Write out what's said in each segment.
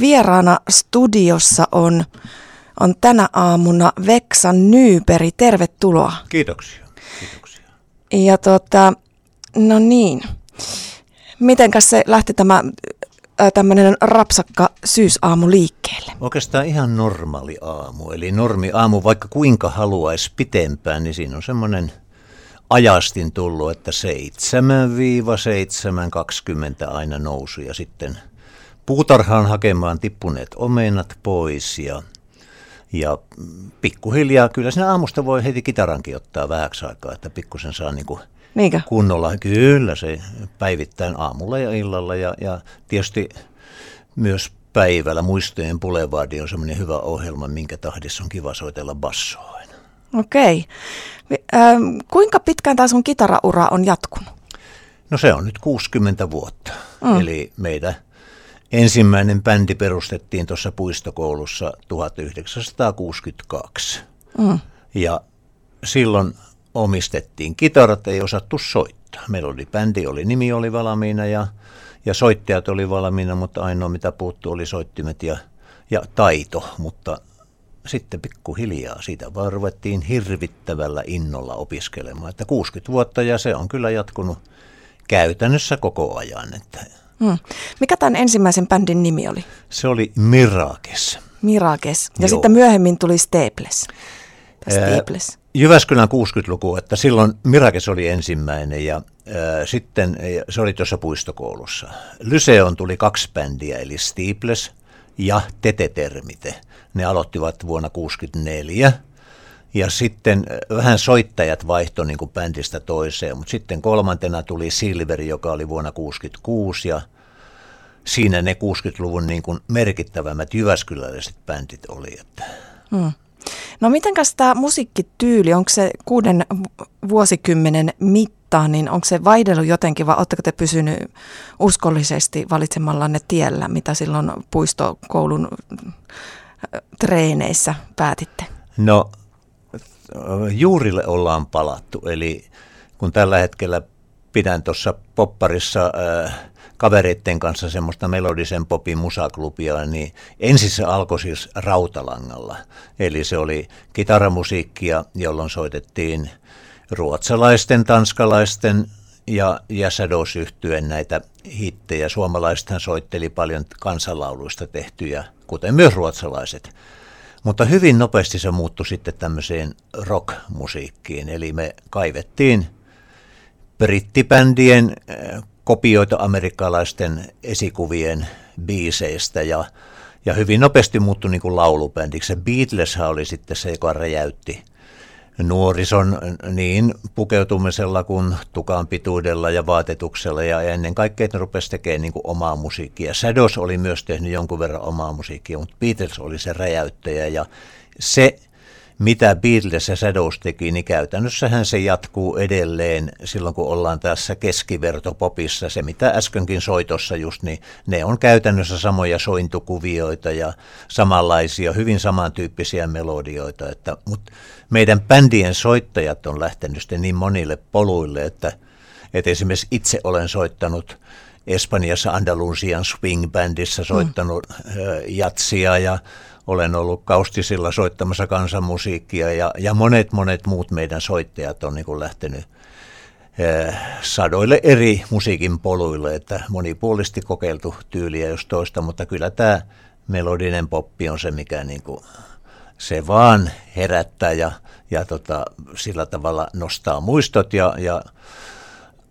vieraana studiossa on, on tänä aamuna Veksan Nyyperi. Tervetuloa. Kiitoksia. Kiitoksia. Ja tota, no niin. Mitenkäs se lähti tämä tämmöinen rapsakka syysaamu liikkeelle? Oikeastaan ihan normaali aamu. Eli normi aamu, vaikka kuinka haluaisi pitempään, niin siinä on semmoinen ajastin tullut, että 7-7.20 aina nousu ja sitten puutarhaan hakemaan tippuneet omenat pois ja, ja pikkuhiljaa, kyllä siinä aamusta voi heti kitarankin ottaa vähäksi aikaa, että pikkusen saa niin kuin Niinkö? kunnolla. Kyllä se päivittäin aamulla ja illalla ja, ja tietysti myös päivällä Muistojen Boulevard on semmoinen hyvä ohjelma, minkä tahdissa on kiva soitella bassoa aina. Okei. Ähm, kuinka pitkään tämä sun kitaraura on jatkunut? No se on nyt 60 vuotta. Mm. Eli meitä ensimmäinen bändi perustettiin tuossa puistokoulussa 1962. Mm. Ja silloin omistettiin kitarat, ei osattu soittaa. Meillä oli bändi, oli nimi oli valmiina ja, ja soittajat oli valmiina, mutta ainoa mitä puuttuu oli soittimet ja, ja taito, mutta sitten pikkuhiljaa siitä vaan ruvettiin hirvittävällä innolla opiskelemaan. Että 60 vuotta ja se on kyllä jatkunut käytännössä koko ajan. Että hmm. Mikä tämän ensimmäisen bändin nimi oli? Se oli Mirakes. Mirakes. Ja Joo. sitten myöhemmin tuli Staples. Staples. Jyväskylän 60-luku, että silloin Mirakes oli ensimmäinen ja ää, sitten se oli tuossa puistokoulussa. Lyseon tuli kaksi bändiä, eli Steeples ja Tetetermite. Ne aloittivat vuonna 1964 ja sitten vähän soittajat vaihtoi niin kuin bändistä toiseen, mutta sitten kolmantena tuli Silver, joka oli vuonna 1966 ja siinä ne 60-luvun niin kuin merkittävämmät jyväskyläläiset bändit oli. Että. Hmm. No mitenkäs tämä musiikkityyli, onko se kuuden vuosikymmenen mittaan, niin onko se vaihdellut jotenkin vai oletteko te pysynyt uskollisesti valitsemallanne tiellä, mitä silloin puistokoulun äh, treeneissä päätitte? No juurille ollaan palattu, eli kun tällä hetkellä pidän tuossa popparissa äh, kavereiden kanssa semmoista melodisen popin musaklubia, niin ensin se alkoi siis rautalangalla. Eli se oli kitaramusiikkia, jolloin soitettiin ruotsalaisten, tanskalaisten ja, ja yhtyen näitä hittejä. Suomalaisethan soitteli paljon kansanlauluista tehtyjä, kuten myös ruotsalaiset. Mutta hyvin nopeasti se muuttui sitten tämmöiseen rockmusiikkiin, eli me kaivettiin brittibändien kopioita amerikkalaisten esikuvien biiseistä ja, ja hyvin nopeasti muuttui niin kuin laulubändiksi. Se Beatles oli sitten se, joka räjäytti nuorison niin pukeutumisella kuin tukan pituudella ja vaatetuksella ja ennen kaikkea ne rupesi tekemään niin omaa musiikkia. Shadows oli myös tehnyt jonkun verran omaa musiikkia, mutta Beatles oli se räjäyttäjä ja se mitä Beatles ja Shadows teki, niin käytännössähän se jatkuu edelleen silloin, kun ollaan tässä keskivertopopissa. Se, mitä äskenkin soitossa just, niin ne on käytännössä samoja sointukuvioita ja samanlaisia, hyvin samantyyppisiä melodioita. Että, mutta meidän bändien soittajat on lähtenyt sitten niin monille poluille, että, että esimerkiksi itse olen soittanut Espanjassa Andalusian swing bändissä soittanut mm. jatsia ja olen ollut kaustisilla soittamassa kansanmusiikkia ja, ja monet monet muut meidän soittajat on niin kuin lähtenyt sadoille eri musiikin poluille, että monipuolisesti kokeiltu tyyliä jos toista, mutta kyllä tämä melodinen poppi on se, mikä niin kuin, se vaan herättää ja, ja tota, sillä tavalla nostaa muistot ja, ja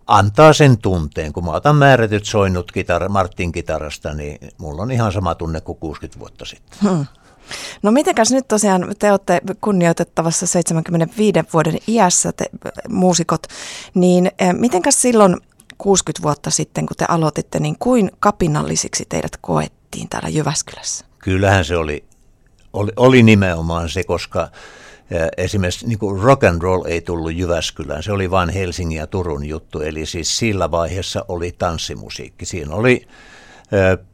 antaa sen tunteen. Kun mä otan määrätyt soinnut kitar, Martin kitarasta, niin mulla on ihan sama tunne kuin 60 vuotta sitten. Hmm. No mitenkäs nyt tosiaan te olette kunnioitettavassa 75 vuoden iässä te muusikot, niin eh, mitenkäs silloin 60 vuotta sitten, kun te aloititte, niin kuin kapinallisiksi teidät koettiin täällä Jyväskylässä? Kyllähän se oli, oli, oli nimenomaan se, koska esimerkiksi niin kuin rock and roll ei tullut Jyväskylään, se oli vain Helsingin ja Turun juttu, eli siis sillä vaiheessa oli tanssimusiikki. Siinä oli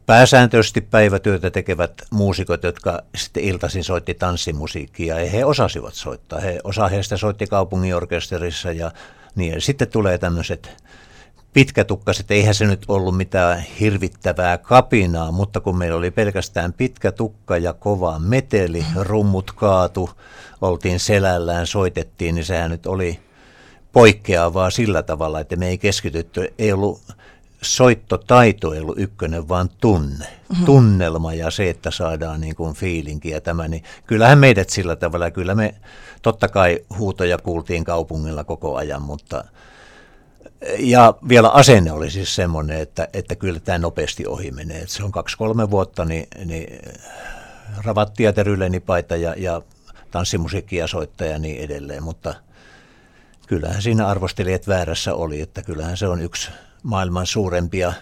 Pääsääntöisesti päivätyötä tekevät muusikot, jotka sitten iltaisin soitti tanssimusiikkia ja he osasivat soittaa. He, osa heistä soitti kaupunginorkesterissa ja niin. Sitten tulee tämmöiset pitkätukkaset, eihän se nyt ollut mitään hirvittävää kapinaa, mutta kun meillä oli pelkästään pitkä tukka ja kova meteli, rummut kaatu, oltiin selällään, soitettiin, niin sehän nyt oli poikkeavaa sillä tavalla, että me ei keskitytty, ei ollut soittotaito ei ollut ykkönen, vaan tunne, mm-hmm. tunnelma ja se, että saadaan niin kuin fiilinki ja tämä, niin kyllähän meidät sillä tavalla, kyllä me totta kai huutoja kuultiin kaupungilla koko ajan, mutta ja vielä asenne oli siis semmoinen, että, että kyllä tämä nopeasti ohi menee. Että se on kaksi-kolme vuotta, niin, niin ravattia, teryllenipaita ja, ja tanssimusiikkia soittaja ja niin edelleen, mutta kyllähän siinä arvostelijat väärässä oli, että kyllähän se on yksi maailman suurempia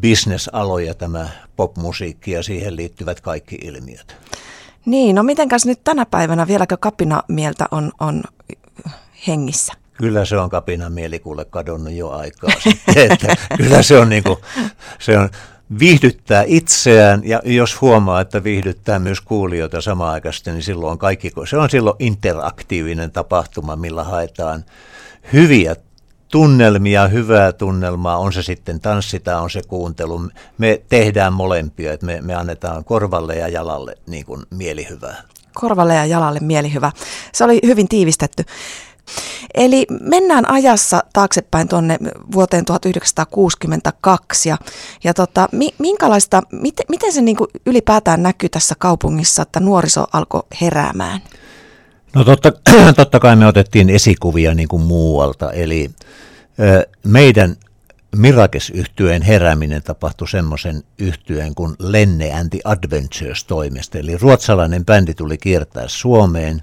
bisnesaloja tämä popmusiikki ja siihen liittyvät kaikki ilmiöt. Niin, no mitenkäs nyt tänä päivänä vieläkö kapinamieltä on, on hengissä? Kyllä se on kapinan mielikuule kadonnut jo aikaa sitten, että kyllä se on, niin kuin, se on viihdyttää itseään ja jos huomaa, että viihdyttää myös kuulijoita samaan aikaan, niin silloin kaikki, se on silloin interaktiivinen tapahtuma, millä haetaan hyviä tunnelmia, hyvää tunnelmaa, on se sitten tanssi tai on se kuuntelu. Me tehdään molempia, että me, me annetaan korvalle ja jalalle niin kuin mielihyvää. Korvalle ja jalalle mielihyvä. Se oli hyvin tiivistetty. Eli mennään ajassa taaksepäin tuonne vuoteen 1962 ja, ja tota, minkälaista, miten, miten se niin ylipäätään näkyy tässä kaupungissa, että nuoriso alkoi heräämään? No totta, totta kai me otettiin esikuvia niin kuin muualta, eli meidän mirakes yhtyeen herääminen tapahtui semmoisen yhtyeen kuin Lenne and the Adventures toimesta. Eli ruotsalainen bändi tuli kiertää Suomeen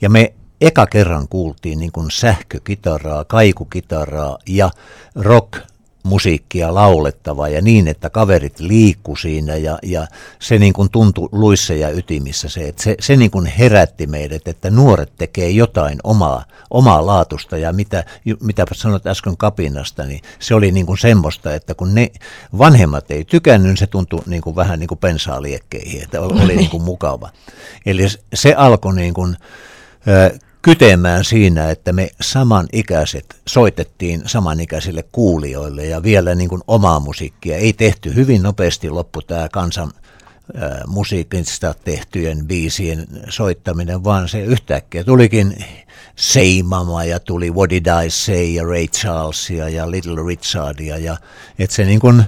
ja me eka kerran kuultiin niin kuin sähkökitaraa, kaikukitaraa ja rock musiikkia laulettavaa ja niin, että kaverit liikku siinä ja, ja se niin kuin tuntui luissa ja ytimissä se, että se, se niin kuin herätti meidät, että nuoret tekee jotain omaa, omaa laatusta ja mitä, mitä sanoit äsken kapinasta, niin se oli niin kuin semmoista, että kun ne vanhemmat ei tykännyt, niin se tuntui niin kuin vähän niin kuin pensaa liekkeihin, että oli niin kuin mukava. Eli se alkoi niin kuin, kytemään siinä, että me samanikäiset soitettiin samanikäisille kuulijoille ja vielä niin kuin omaa musiikkia. Ei tehty hyvin nopeasti loppu tämä kansan musiikista tehtyjen biisien soittaminen, vaan se yhtäkkiä tulikin Say Mama ja tuli What Did I Say ja Ray Charlesia ja Little Richardia ja että se niin kuin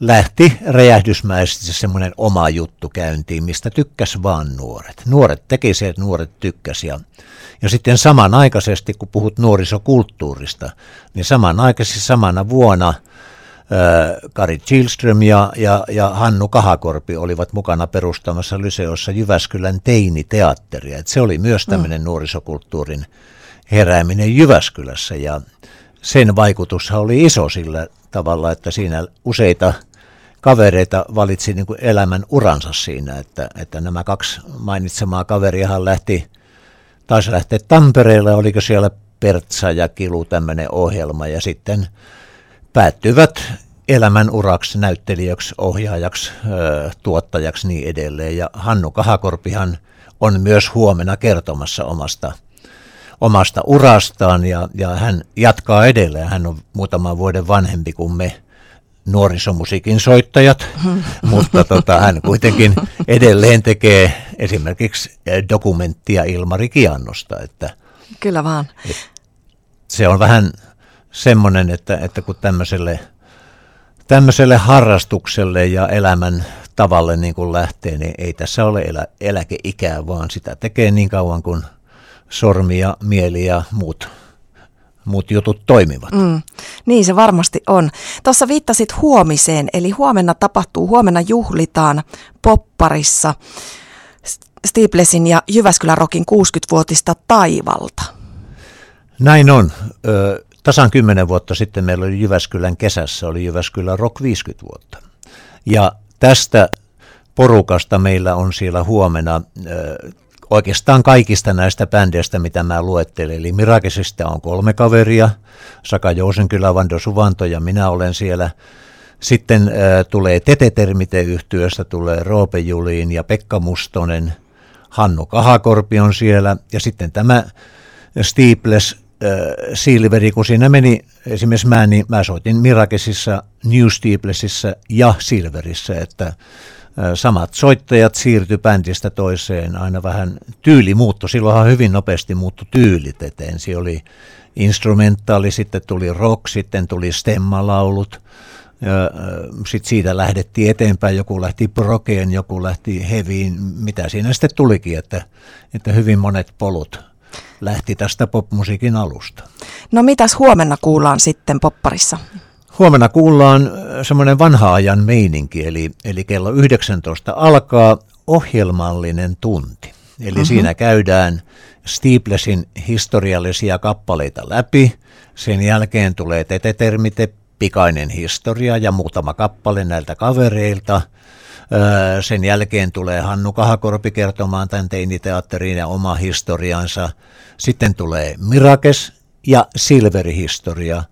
lähti räjähdysmäisesti semmoinen oma juttu käyntiin, mistä tykkäs vaan nuoret. Nuoret teki se, että nuoret tykkäs ja ja sitten samanaikaisesti, kun puhut nuorisokulttuurista, niin samanaikaisesti samana vuonna Kari Chilström ja, ja, ja Hannu Kahakorpi olivat mukana perustamassa Lyseossa Jyväskylän teiniteatteria. Et se oli myös tämmöinen mm. nuorisokulttuurin herääminen Jyväskylässä ja sen vaikutus oli iso sillä tavalla, että siinä useita kavereita valitsi niin kuin elämän uransa siinä, että, että nämä kaksi mainitsemaa kaveriahan lähti taisi lähteä Tampereelle, oliko siellä Pertsa ja Kilu tämmöinen ohjelma ja sitten päättyvät elämän uraksi, näyttelijäksi, ohjaajaksi, tuottajaksi niin edelleen. Ja Hannu Kahakorpihan on myös huomenna kertomassa omasta, omasta urastaan ja, ja hän jatkaa edelleen. Hän on muutaman vuoden vanhempi kuin me nuorisomusiikin soittajat, mutta tota, hän kuitenkin edelleen tekee esimerkiksi eh, dokumenttia Ilmari Kiannosta. Että, Kyllä vaan. Se on vähän semmoinen, että, että kun tämmöiselle, tämmöiselle harrastukselle ja elämän tavalle niin kuin lähtee, niin ei tässä ole elä, eläkeikää, vaan sitä tekee niin kauan kuin sormia, mieli ja muut muut jutut toimivat. Mm, niin se varmasti on. Tuossa viittasit huomiseen, eli huomenna tapahtuu, huomenna juhlitaan popparissa Steeplesin ja Jyväskylän Rokin 60-vuotista taivalta. Näin on. Ö, tasan kymmenen vuotta sitten meillä oli Jyväskylän kesässä, oli Jyväskylän Rock 50 vuotta. Ja tästä porukasta meillä on siellä huomenna ö, oikeastaan kaikista näistä bändeistä, mitä mä luettelin. Eli Mirakesista on kolme kaveria, Saka Jousenkylä, Vando Suvanto ja minä olen siellä. Sitten äh, tulee Tete Termite yhtiöstä, tulee Roope Juliin ja Pekka Mustonen, Hannu Kahakorpi on siellä ja sitten tämä Steeples Silveri, kun siinä meni, esimerkiksi mä, niin mä soitin Mirakesissa, New Steeplesissä ja Silverissä, että samat soittajat siirtyi bändistä toiseen, aina vähän tyyli muuttui, silloinhan hyvin nopeasti muuttui tyylit, että ensin oli instrumentaali, sitten tuli rock, sitten tuli stemmalaulut, sitten siitä lähdettiin eteenpäin, joku lähti prokeen, joku lähti heviin, mitä siinä sitten tulikin, että, että hyvin monet polut lähti tästä popmusiikin alusta. No mitäs huomenna kuullaan sitten popparissa? Huomenna kuullaan semmoinen vanha ajan meininki, eli, eli kello 19 alkaa ohjelmallinen tunti. Eli uh-huh. siinä käydään Steeplesin historiallisia kappaleita läpi. Sen jälkeen tulee Tetetermite, pikainen historia ja muutama kappale näiltä kavereilta. Sen jälkeen tulee Hannu Kahakorpi kertomaan tämän teiniteatteriin ja oma historiansa. Sitten tulee Mirakes ja Silverihistoria.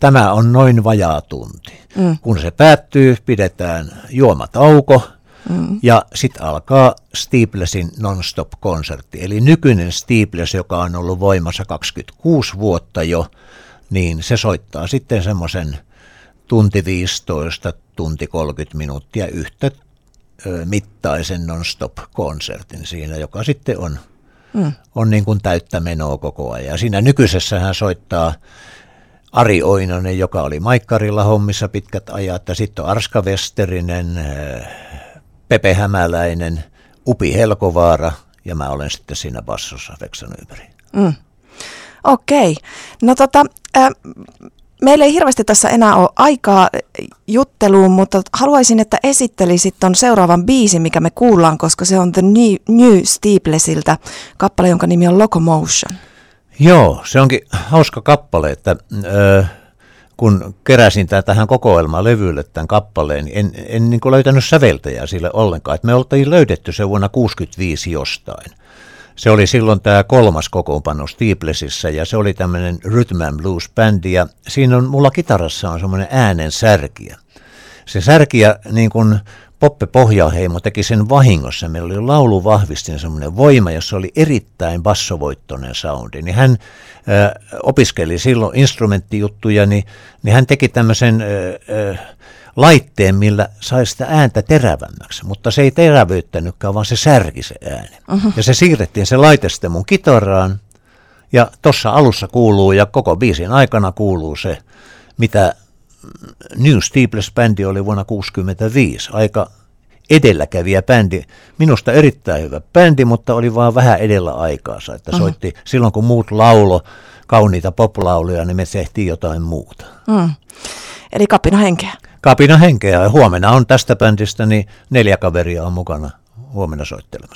Tämä on noin vajaa tunti. Mm. Kun se päättyy, pidetään juomatauko mm. ja sitten alkaa Steeplesin non-stop-konsertti. Eli nykyinen Steeples, joka on ollut voimassa 26 vuotta jo, niin se soittaa sitten semmoisen tunti 15, tunti 30 minuuttia yhtä mittaisen non-stop-konsertin siinä, joka sitten on, mm. on niin kuin täyttä menoa koko ajan. Siinä nykyisessä hän soittaa Ari Oinonen, joka oli Maikkarilla hommissa pitkät ajat, ja sitten on Arska Westerinen, Pepe Hämäläinen, Upi Helkovaara, ja mä olen sitten siinä bassossa Veksan ympäri. Mm. Okei. No tota, äh, meillä ei hirveästi tässä enää ole aikaa jutteluun, mutta haluaisin, että esittelisit ton seuraavan biisin, mikä me kuullaan, koska se on The New, New Steeplesiltä kappale, jonka nimi on Locomotion. Joo, se onkin hauska kappale, että äh, kun keräsin tämän tähän kokoelmaan levylle tämän kappaleen, niin en, en niin löytänyt säveltäjää sille ollenkaan. Et me oltiin löydetty se vuonna 65 jostain. Se oli silloin tämä kolmas kokoonpano Steeplesissä ja se oli tämmöinen rhythm and blues bändi ja siinä on, mulla kitarassa on semmoinen äänen särkiä. Se särkiä niin kuin Poppe Pohjaheimo teki sen vahingossa. Meillä oli laulu vahvistin semmoinen voima, jossa oli erittäin bassovoittoinen soundi. Niin hän äh, opiskeli silloin instrumenttijuttuja, niin, niin hän teki tämmöisen äh, äh, laitteen, millä sai sitä ääntä terävämmäksi, mutta se ei terävyyttänytkään, vaan se särki se ääni. Uh-huh. Ja se siirrettiin se laite sitten mun kitaraan, ja tuossa alussa kuuluu, ja koko biisin aikana kuuluu se, mitä New Steeples-bändi oli vuonna 1965. Aika edelläkävijä bändi. Minusta erittäin hyvä bändi, mutta oli vaan vähän edellä aikaansa. Että uh-huh. soitti silloin, kun muut laulo kauniita poplauluja, niin me tehtiin jotain muuta. Mm. Eli kapina henkeä. Kapina henkeä. Ja huomenna on tästä bändistä, niin neljä kaveria on mukana huomenna soittelemassa.